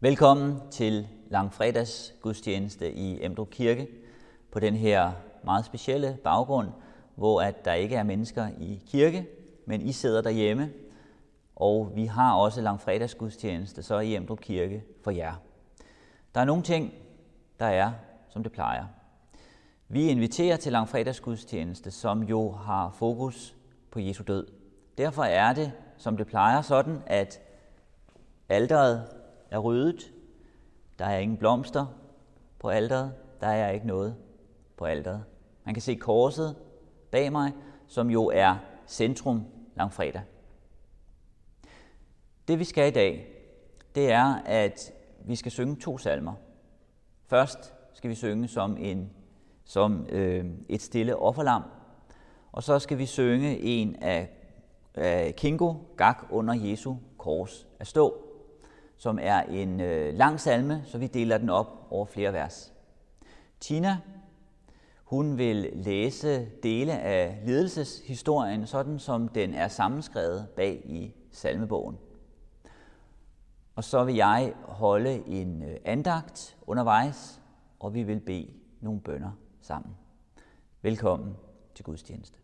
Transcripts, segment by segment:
Velkommen til langfredags gudstjeneste i Emdrup Kirke på den her meget specielle baggrund, hvor at der ikke er mennesker i kirke, men I sidder derhjemme, og vi har også langfredags gudstjeneste så i Emdrup Kirke for jer. Der er nogle ting, der er, som det plejer. Vi inviterer til langfredags gudstjeneste, som jo har fokus på Jesu død. Derfor er det, som det plejer, sådan, at alderet er ryddet. Der er ingen blomster på alderet. Der er ikke noget på alderet. Man kan se korset bag mig, som jo er centrum langfredag. Det vi skal i dag, det er, at vi skal synge to salmer. Først skal vi synge som, en, som øh, et stille offerlam, og så skal vi synge en af, af Kingo, Gak under Jesu kors at stå som er en øh, lang salme, så vi deler den op over flere vers. Tina, hun vil læse dele af ledelseshistorien, sådan som den er sammenskrevet bag i salmebogen. Og så vil jeg holde en øh, andagt undervejs, og vi vil bede nogle bønder sammen. Velkommen til gudstjeneste.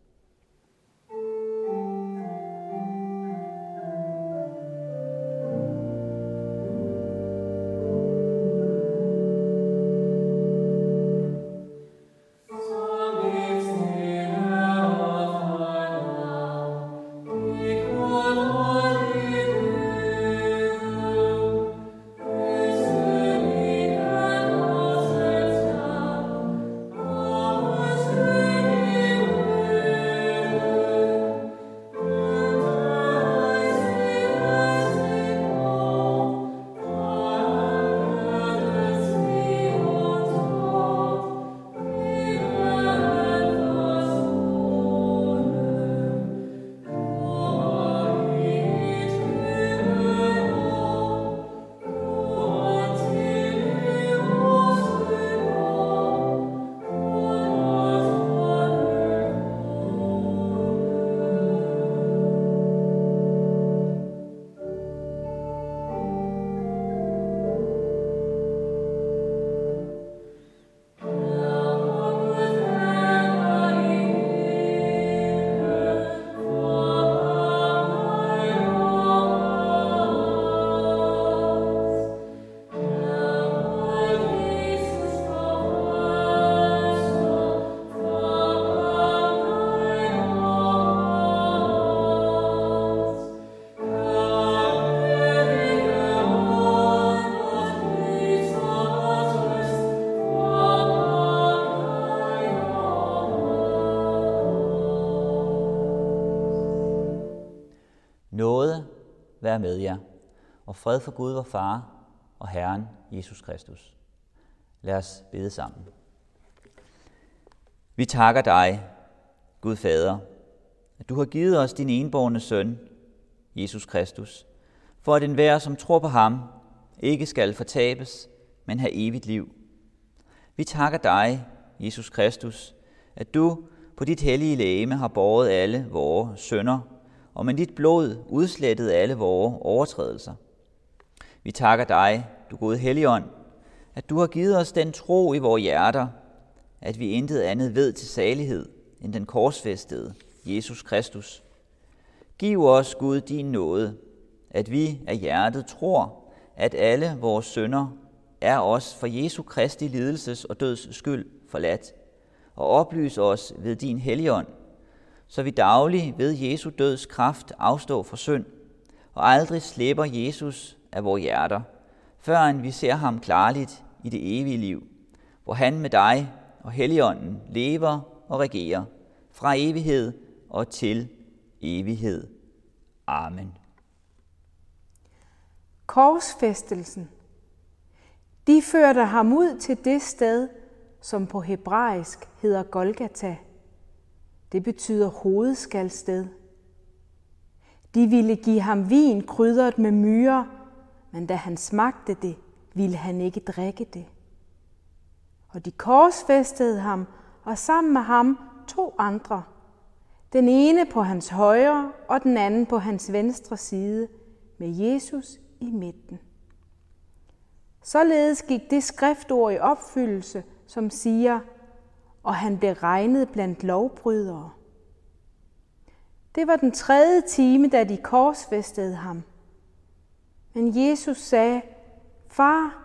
Være med jer, og fred for Gud vor Far og Herren Jesus Kristus. Lad os bede sammen. Vi takker dig, Gud Fader, at du har givet os din enborne søn, Jesus Kristus, for at enhver, som tror på ham, ikke skal fortabes, men have evigt liv. Vi takker dig, Jesus Kristus, at du på dit hellige lægeme har båret alle vores sønder og med dit blod udslettede alle vores overtrædelser. Vi takker dig, du gode Helligånd, at du har givet os den tro i vores hjerter, at vi intet andet ved til salighed end den korsfæstede Jesus Kristus. Giv os, Gud, din nåde, at vi af hjertet tror, at alle vores sønder er os for Jesu Kristi lidelses og døds skyld forladt, og oplys os ved din helligånd, så vi daglig ved Jesu døds kraft afstå for synd, og aldrig slipper Jesus af vores hjerter, før vi ser ham klarligt i det evige liv, hvor han med dig og Helligånden lever og regerer fra evighed og til evighed. Amen. Korsfæstelsen. De førte ham ud til det sted, som på hebraisk hedder Golgata – det betyder hovedskalsted. De ville give ham vin krydret med myrer, men da han smagte det, ville han ikke drikke det. Og de korsfæstede ham, og sammen med ham to andre. Den ene på hans højre, og den anden på hans venstre side, med Jesus i midten. Således gik det skriftord i opfyldelse, som siger, og han blev regnet blandt lovbrydere. Det var den tredje time, da de korsfæstede ham. Men Jesus sagde, Far,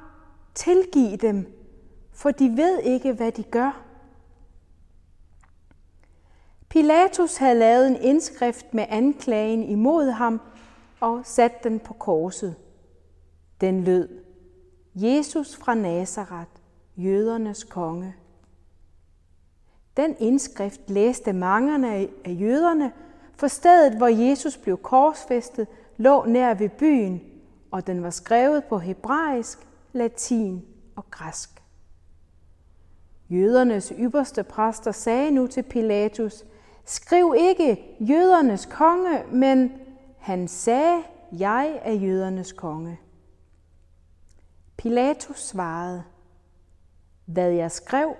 tilgiv dem, for de ved ikke, hvad de gør. Pilatus havde lavet en indskrift med anklagen imod ham og sat den på korset. Den lød, Jesus fra Nazareth, jødernes konge. Den indskrift læste mange af jøderne, for stedet, hvor Jesus blev korsfæstet, lå nær ved byen, og den var skrevet på hebraisk, latin og græsk. Jødernes ypperste præster sagde nu til Pilatus, skriv ikke jødernes konge, men han sagde, jeg er jødernes konge. Pilatus svarede, hvad jeg skrev,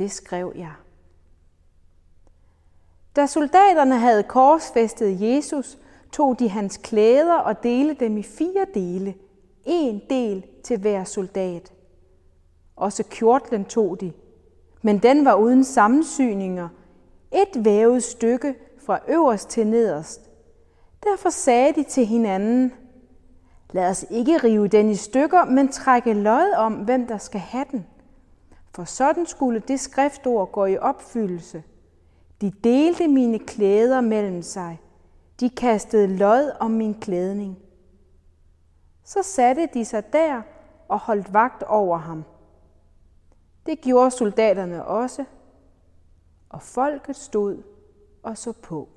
det skrev jeg. Da soldaterne havde korsfæstet Jesus, tog de hans klæder og delte dem i fire dele, en del til hver soldat. Også kjortlen tog de, men den var uden sammensyninger, et vævet stykke fra øverst til nederst. Derfor sagde de til hinanden, lad os ikke rive den i stykker, men trække lod om, hvem der skal have den. For sådan skulle det skriftord gå i opfyldelse. De delte mine klæder mellem sig. De kastede lod om min klædning. Så satte de sig der og holdt vagt over ham. Det gjorde soldaterne også, og folket stod og så på.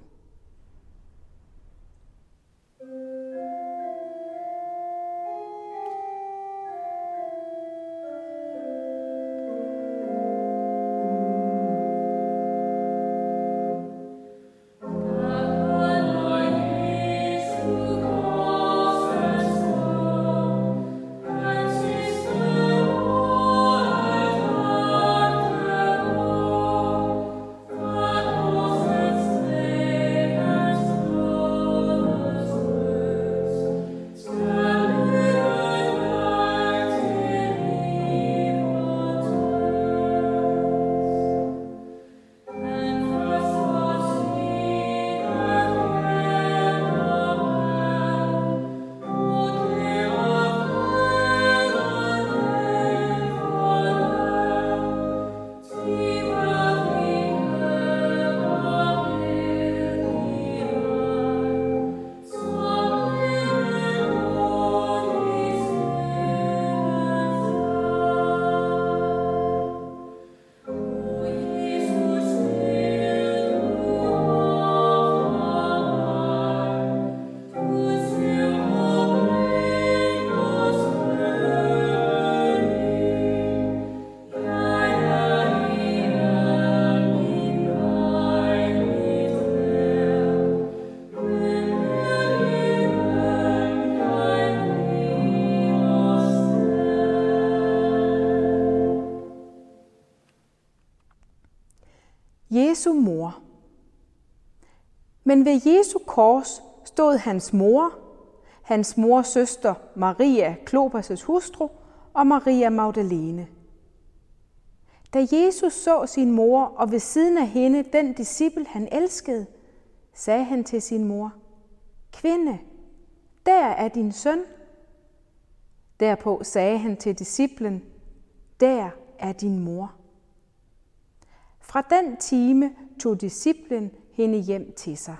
Men ved Jesu kors stod hans mor, hans mors søster Maria, Klopas' hustru, og Maria Magdalene. Da Jesus så sin mor og ved siden af hende den disciple, han elskede, sagde han til sin mor, Kvinde, der er din søn. Derpå sagde han til disciplen, der er din mor. Fra den time tog disciplen hende hjem til sig.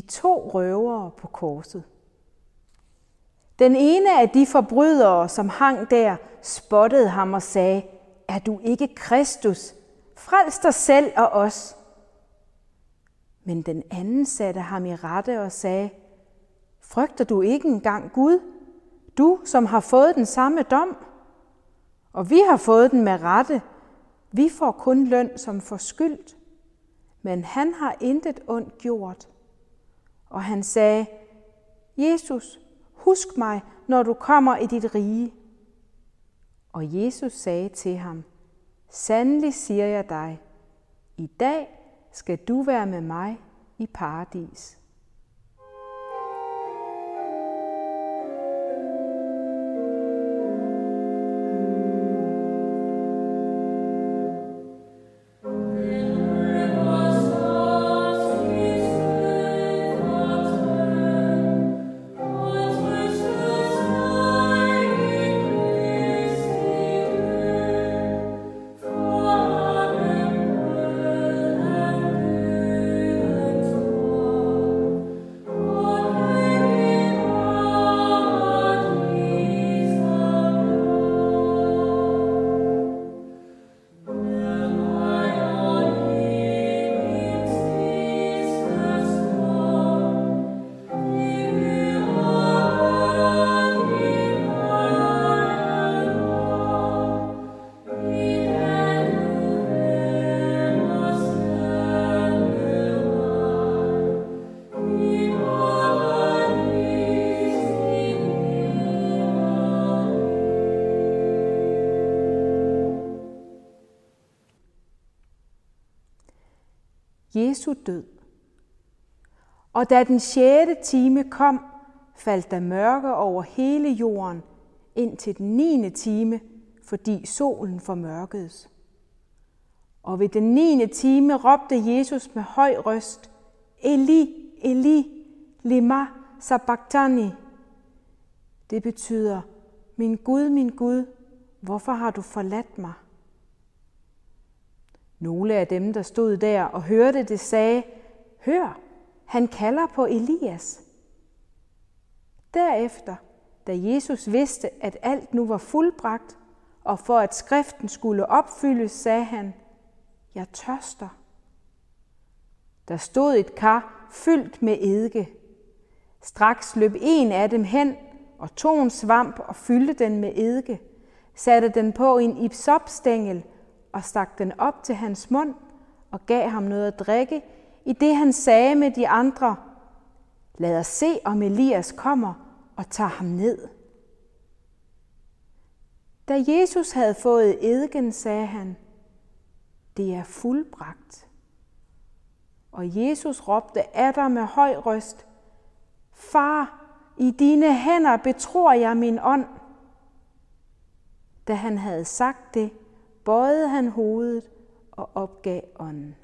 De to røvere på korset. Den ene af de forbrydere, som hang der, spottede ham og sagde, er du ikke Kristus? Frels dig selv og os. Men den anden satte ham i rette og sagde, frygter du ikke engang Gud? Du, som har fået den samme dom? Og vi har fået den med rette. Vi får kun løn som forskyldt. Men han har intet ondt gjort. Og han sagde, Jesus, husk mig, når du kommer i dit rige. Og Jesus sagde til ham, Sandelig siger jeg dig, i dag skal du være med mig i paradis. Jesu død. Og da den sjette time kom, faldt der mørke over hele jorden ind til den niende time, fordi solen formørkedes. Og ved den niende time råbte Jesus med høj røst, Eli, Eli, lima sabachthani. Det betyder, min Gud, min Gud, hvorfor har du forladt mig? Nogle af dem, der stod der og hørte det, sagde, Hør, han kalder på Elias. Derefter, da Jesus vidste, at alt nu var fuldbragt, og for at skriften skulle opfyldes, sagde han, Jeg tørster. Der stod et kar fyldt med eddike. Straks løb en af dem hen og tog en svamp og fyldte den med eddike, satte den på en ipsopstængel og stak den op til hans mund og gav ham noget at drikke, i det han sagde med de andre, lad os se, om Elias kommer og tager ham ned. Da Jesus havde fået eddiken, sagde han, det er fuldbragt. Og Jesus råbte af med høj røst, Far, i dine hænder betror jeg min ånd. Da han havde sagt det, bøjede han hovedet og opgav ånden.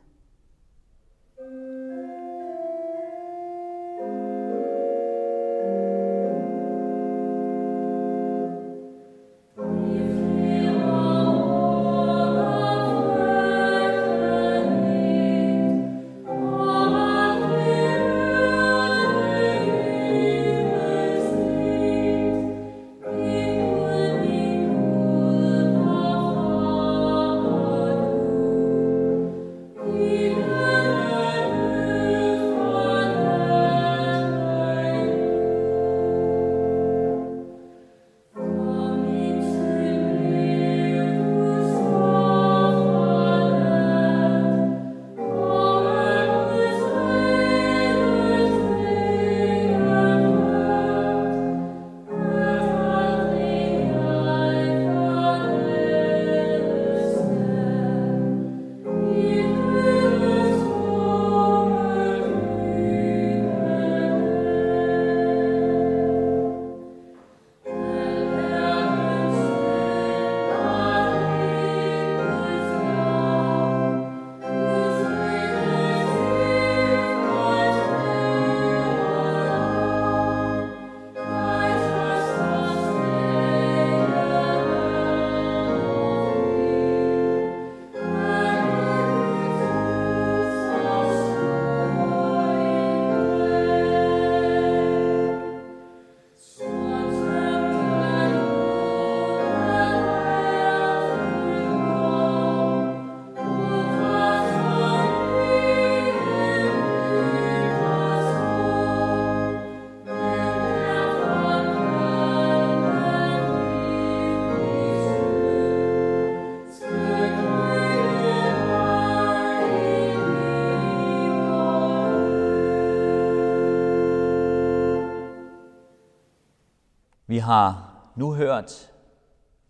Vi har nu hørt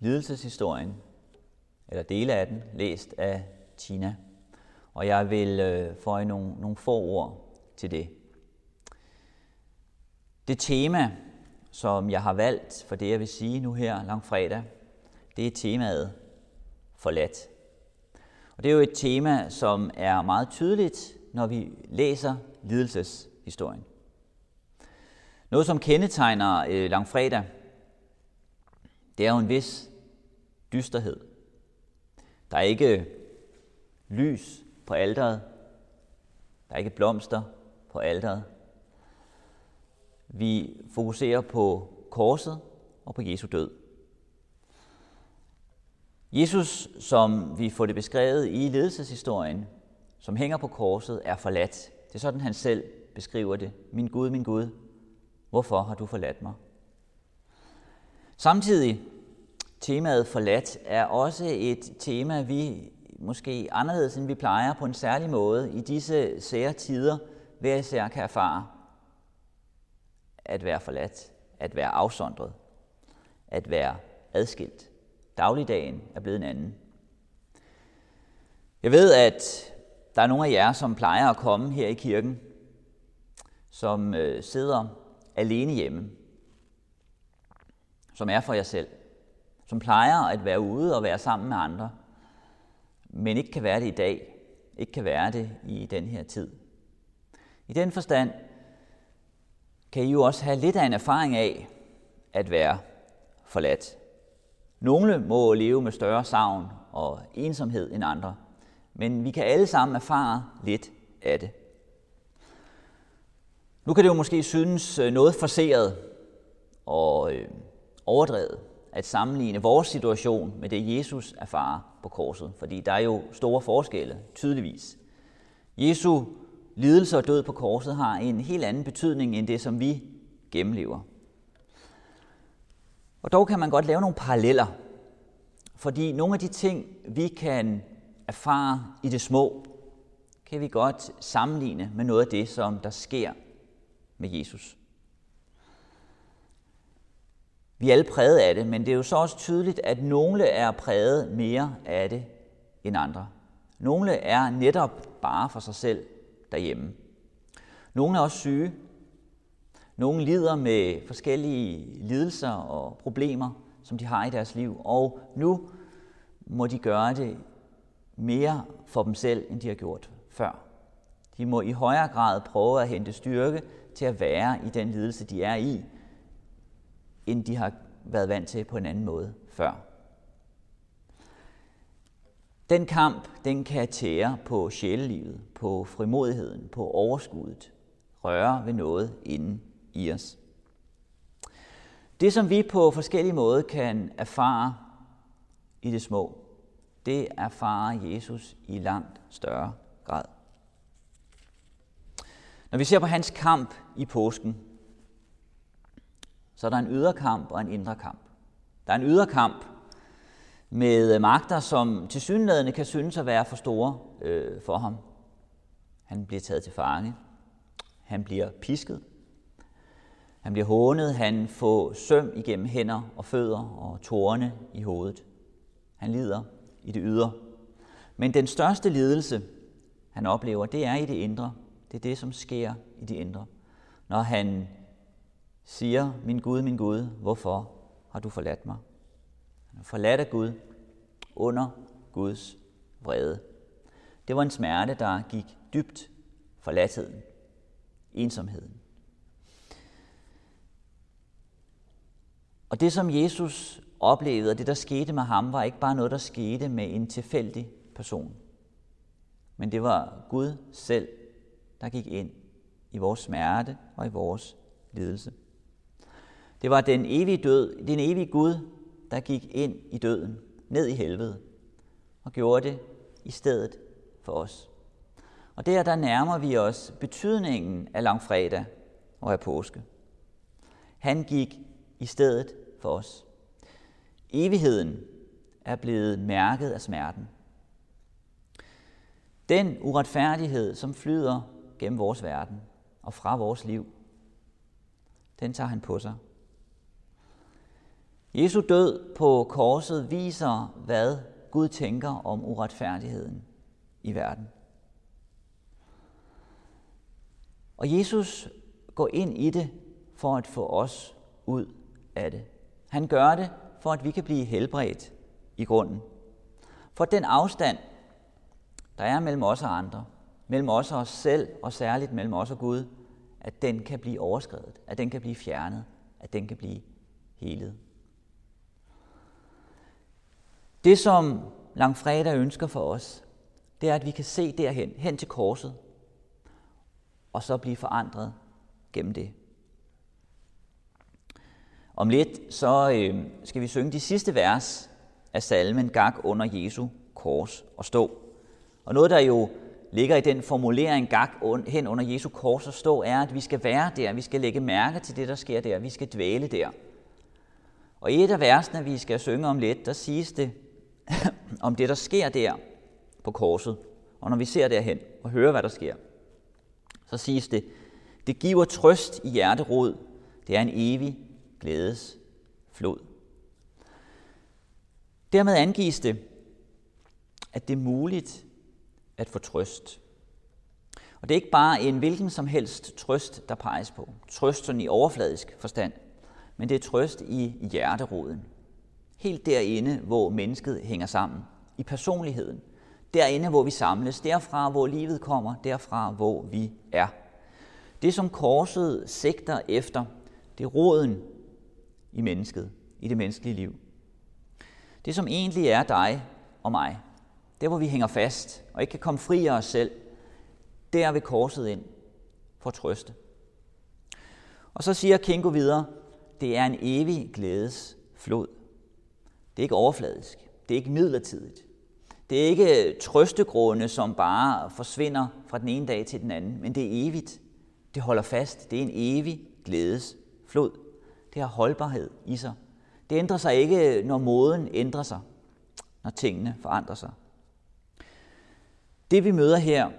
lidelseshistorien, eller dele af den, læst af Tina. Og jeg vil øh, få nogle, nogle få ord til det. Det tema, som jeg har valgt for det, jeg vil sige nu her langfredag, det er temaet forladt. Og det er jo et tema, som er meget tydeligt, når vi læser lidelseshistorien. Noget, som kendetegner øh, langfredag, det er jo en vis dysterhed. Der er ikke lys på alderet. Der er ikke blomster på alderet. Vi fokuserer på korset og på Jesu død. Jesus, som vi får det beskrevet i ledelseshistorien, som hænger på korset, er forladt. Det er sådan, han selv beskriver det. Min Gud, min Gud, hvorfor har du forladt mig? Samtidig, temaet forladt er også et tema, vi måske anderledes, end vi plejer på en særlig måde i disse sære tider, hver især kan erfare at være forladt, at være afsondret, at være adskilt. Dagligdagen er blevet en anden. Jeg ved, at der er nogle af jer, som plejer at komme her i kirken, som øh, sidder alene hjemme, som er for jer selv, som plejer at være ude og være sammen med andre, men ikke kan være det i dag, ikke kan være det i den her tid. I den forstand kan I jo også have lidt af en erfaring af at være forladt. Nogle må leve med større savn og ensomhed end andre, men vi kan alle sammen erfare lidt af det. Nu kan det jo måske synes øh, noget forseret og øh, overdrevet at sammenligne vores situation med det, Jesus erfarer på korset, fordi der er jo store forskelle, tydeligvis. Jesu lidelse og død på korset har en helt anden betydning end det, som vi gennemlever. Og dog kan man godt lave nogle paralleller, fordi nogle af de ting, vi kan erfare i det små, kan vi godt sammenligne med noget af det, som der sker med Jesus. Vi er alle præget af det, men det er jo så også tydeligt, at nogle er præget mere af det end andre. Nogle er netop bare for sig selv derhjemme. Nogle er også syge. Nogle lider med forskellige lidelser og problemer, som de har i deres liv, og nu må de gøre det mere for dem selv, end de har gjort før. De må i højere grad prøve at hente styrke til at være i den lidelse, de er i, end de har været vant til på en anden måde før. Den kamp, den kan tære på sjælelivet, på frimodigheden, på overskuddet, røre ved noget inden i os. Det, som vi på forskellige måder kan erfare i det små, det erfarer Jesus i langt større grad. Når vi ser på hans kamp i påsken, så er der en ydre kamp og en indre kamp. Der er en ydre kamp med øh, magter, som til synlædende kan synes at være for store øh, for ham. Han bliver taget til fange. Han bliver pisket. Han bliver hånet. Han får søm igennem hænder og fødder og tårne i hovedet. Han lider i det ydre. Men den største lidelse, han oplever, det er i det indre. Det er det, som sker i det indre. Når han siger, min Gud, min Gud, hvorfor har du forladt mig? Han er forladt af Gud under Guds vrede. Det var en smerte, der gik dybt forladtheden, ensomheden. Og det, som Jesus oplevede, og det, der skete med ham, var ikke bare noget, der skete med en tilfældig person. Men det var Gud selv, der gik ind i vores smerte og i vores lidelse. Det var den evige død, den evige Gud, der gik ind i døden, ned i helvede, og gjorde det i stedet for os. Og der, der nærmer vi os betydningen af langfredag og af påske. Han gik i stedet for os. Evigheden er blevet mærket af smerten. Den uretfærdighed, som flyder gennem vores verden og fra vores liv, den tager han på sig. Jesu død på korset viser, hvad Gud tænker om uretfærdigheden i verden. Og Jesus går ind i det for at få os ud af det. Han gør det for at vi kan blive helbredt i grunden. For den afstand, der er mellem os og andre, mellem os og os selv, og særligt mellem os og Gud, at den kan blive overskrevet, at den kan blive fjernet, at den kan blive helet. Det, som langfredag ønsker for os, det er, at vi kan se derhen, hen til korset, og så blive forandret gennem det. Om lidt så øh, skal vi synge de sidste vers af salmen Gak under Jesu kors og stå. Og noget, der jo ligger i den formulering Gak hen under Jesu kors og stå, er, at vi skal være der, vi skal lægge mærke til det, der sker der, vi skal dvæle der. Og i et af versene, vi skal synge om lidt, der siges det om det, der sker der på korset. Og når vi ser derhen og hører, hvad der sker, så siges det, det giver trøst i hjerterod. Det er en evig glædes flod. Dermed angives det, at det er muligt at få trøst. Og det er ikke bare en hvilken som helst trøst, der peges på. Trøst sådan i overfladisk forstand, men det er trøst i hjerteroden. Helt derinde, hvor mennesket hænger sammen. I personligheden. Derinde, hvor vi samles. Derfra, hvor livet kommer. Derfra, hvor vi er. Det, som korset sigter efter, det er roden i mennesket, i det menneskelige liv. Det, som egentlig er dig og mig, der hvor vi hænger fast og ikke kan komme fri af os selv, der vil korset ind for at trøste. Og så siger Kinko videre, det er en evig glædes flod. Det er ikke overfladisk. Det er ikke midlertidigt. Det er ikke trøstegrunde, som bare forsvinder fra den ene dag til den anden, men det er evigt. Det holder fast. Det er en evig glædes flod. Det har holdbarhed i sig. Det ændrer sig ikke, når moden ændrer sig, når tingene forandrer sig. Det vi møder her,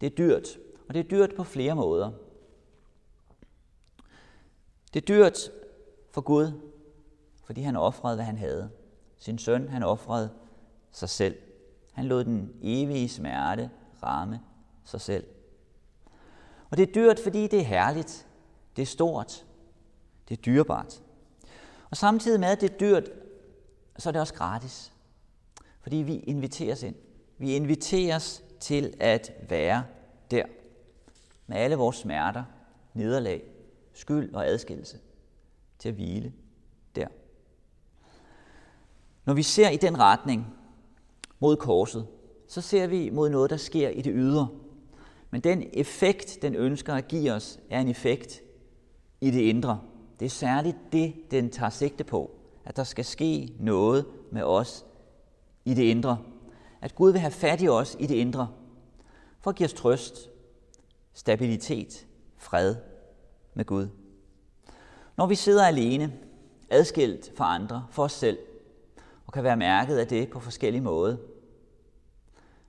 det er dyrt, og det er dyrt på flere måder. Det er dyrt for Gud, fordi han offrede, hvad han havde. Sin søn, han offrede sig selv. Han lod den evige smerte ramme sig selv. Og det er dyrt, fordi det er herligt, det er stort, det er dyrebart. Og samtidig med, at det er dyrt, så er det også gratis. Fordi vi inviteres ind. Vi inviteres til at være der. Med alle vores smerter, nederlag, skyld og adskillelse. Til at hvile. Når vi ser i den retning mod korset, så ser vi mod noget, der sker i det ydre. Men den effekt, den ønsker at give os, er en effekt i det indre. Det er særligt det, den tager sigte på, at der skal ske noget med os i det indre. At Gud vil have fat i os i det indre, for at give os trøst, stabilitet, fred med Gud. Når vi sidder alene, adskilt fra andre, for os selv, og kan være mærket af det på forskellige måder,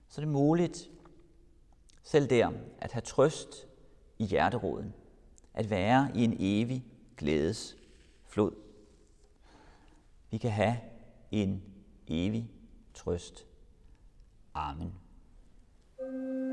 så er det muligt selv der at have trøst i hjerteroden, at være i en evig glædes flod. Vi kan have en evig trøst. Amen. Oscar.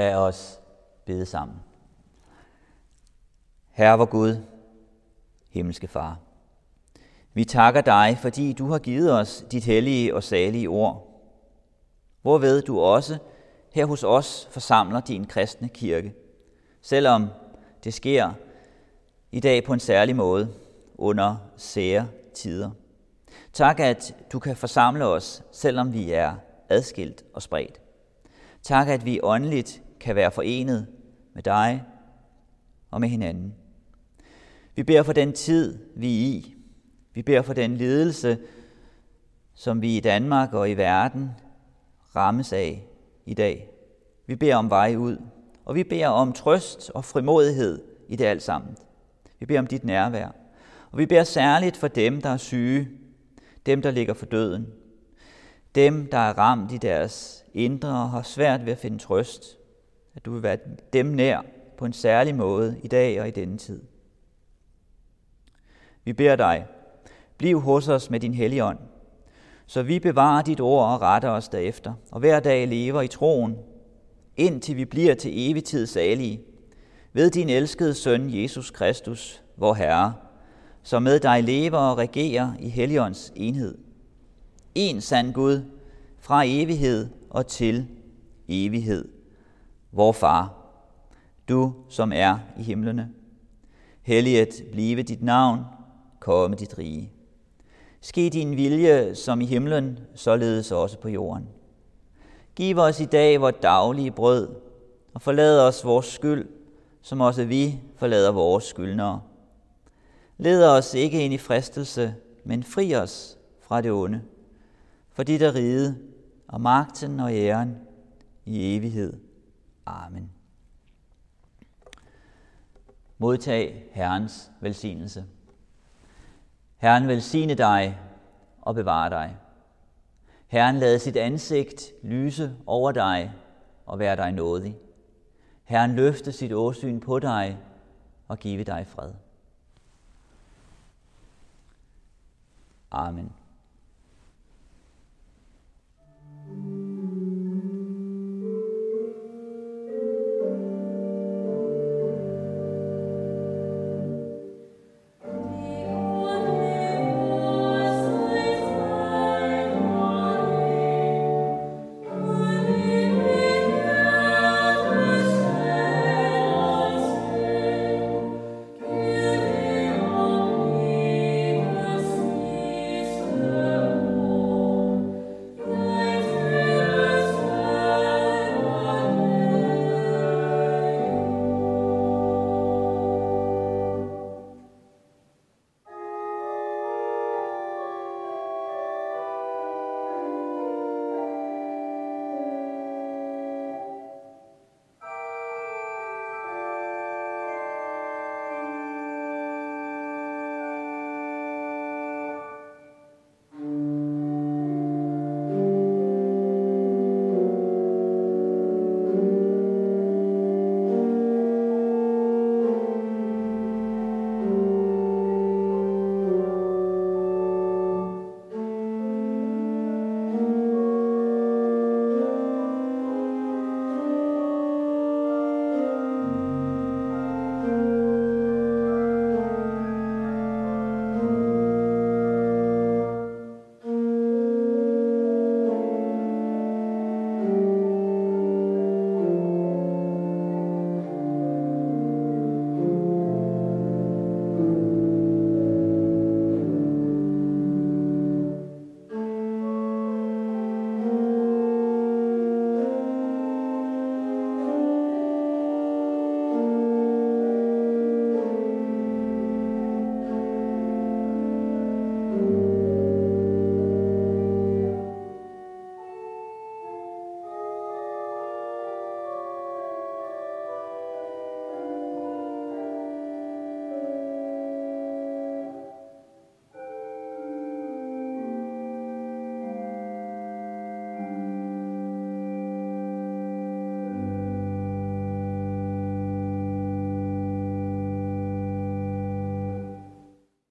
Os bede sammen. Herre vor Gud, himmelske Far, vi takker dig, fordi du har givet os dit hellige og salige ord, hvorved du også her hos os forsamler din kristne kirke, selvom det sker i dag på en særlig måde under sære tider. Tak, at du kan forsamle os, selvom vi er adskilt og spredt. Tak, at vi åndeligt kan være forenet med dig og med hinanden. Vi beder for den tid, vi er i. Vi beder for den lidelse, som vi i Danmark og i verden rammes af i dag. Vi beder om vej ud, og vi beder om trøst og frimodighed i det alt sammen. Vi beder om dit nærvær. Og vi beder særligt for dem, der er syge, dem, der ligger for døden, dem, der er ramt i deres indre og har svært ved at finde trøst, at du vil være dem nær på en særlig måde i dag og i denne tid. Vi beder dig, bliv hos os med din hellige ånd, så vi bevarer dit ord og retter os derefter, og hver dag lever i troen, indtil vi bliver til evig tid salige, ved din elskede søn Jesus Kristus, vor Herre, som med dig lever og regerer i Helligåndens enhed. En sand Gud, fra evighed og til evighed. Vor Far, du som er i himlene. Helliget blive dit navn, komme dit rige. Ske din vilje som i himlen, således også på jorden. Giv os i dag vores daglige brød, og forlad os vores skyld, som også vi forlader vores skyldnere. Led os ikke ind i fristelse, men fri os fra det onde. For dit er riget, og magten og æren i evighed. Amen. Modtag Herrens velsignelse. Herren velsigne dig og bevare dig. Herren lade sit ansigt lyse over dig og være dig nådig. Herren løfte sit åsyn på dig og give dig fred. Amen.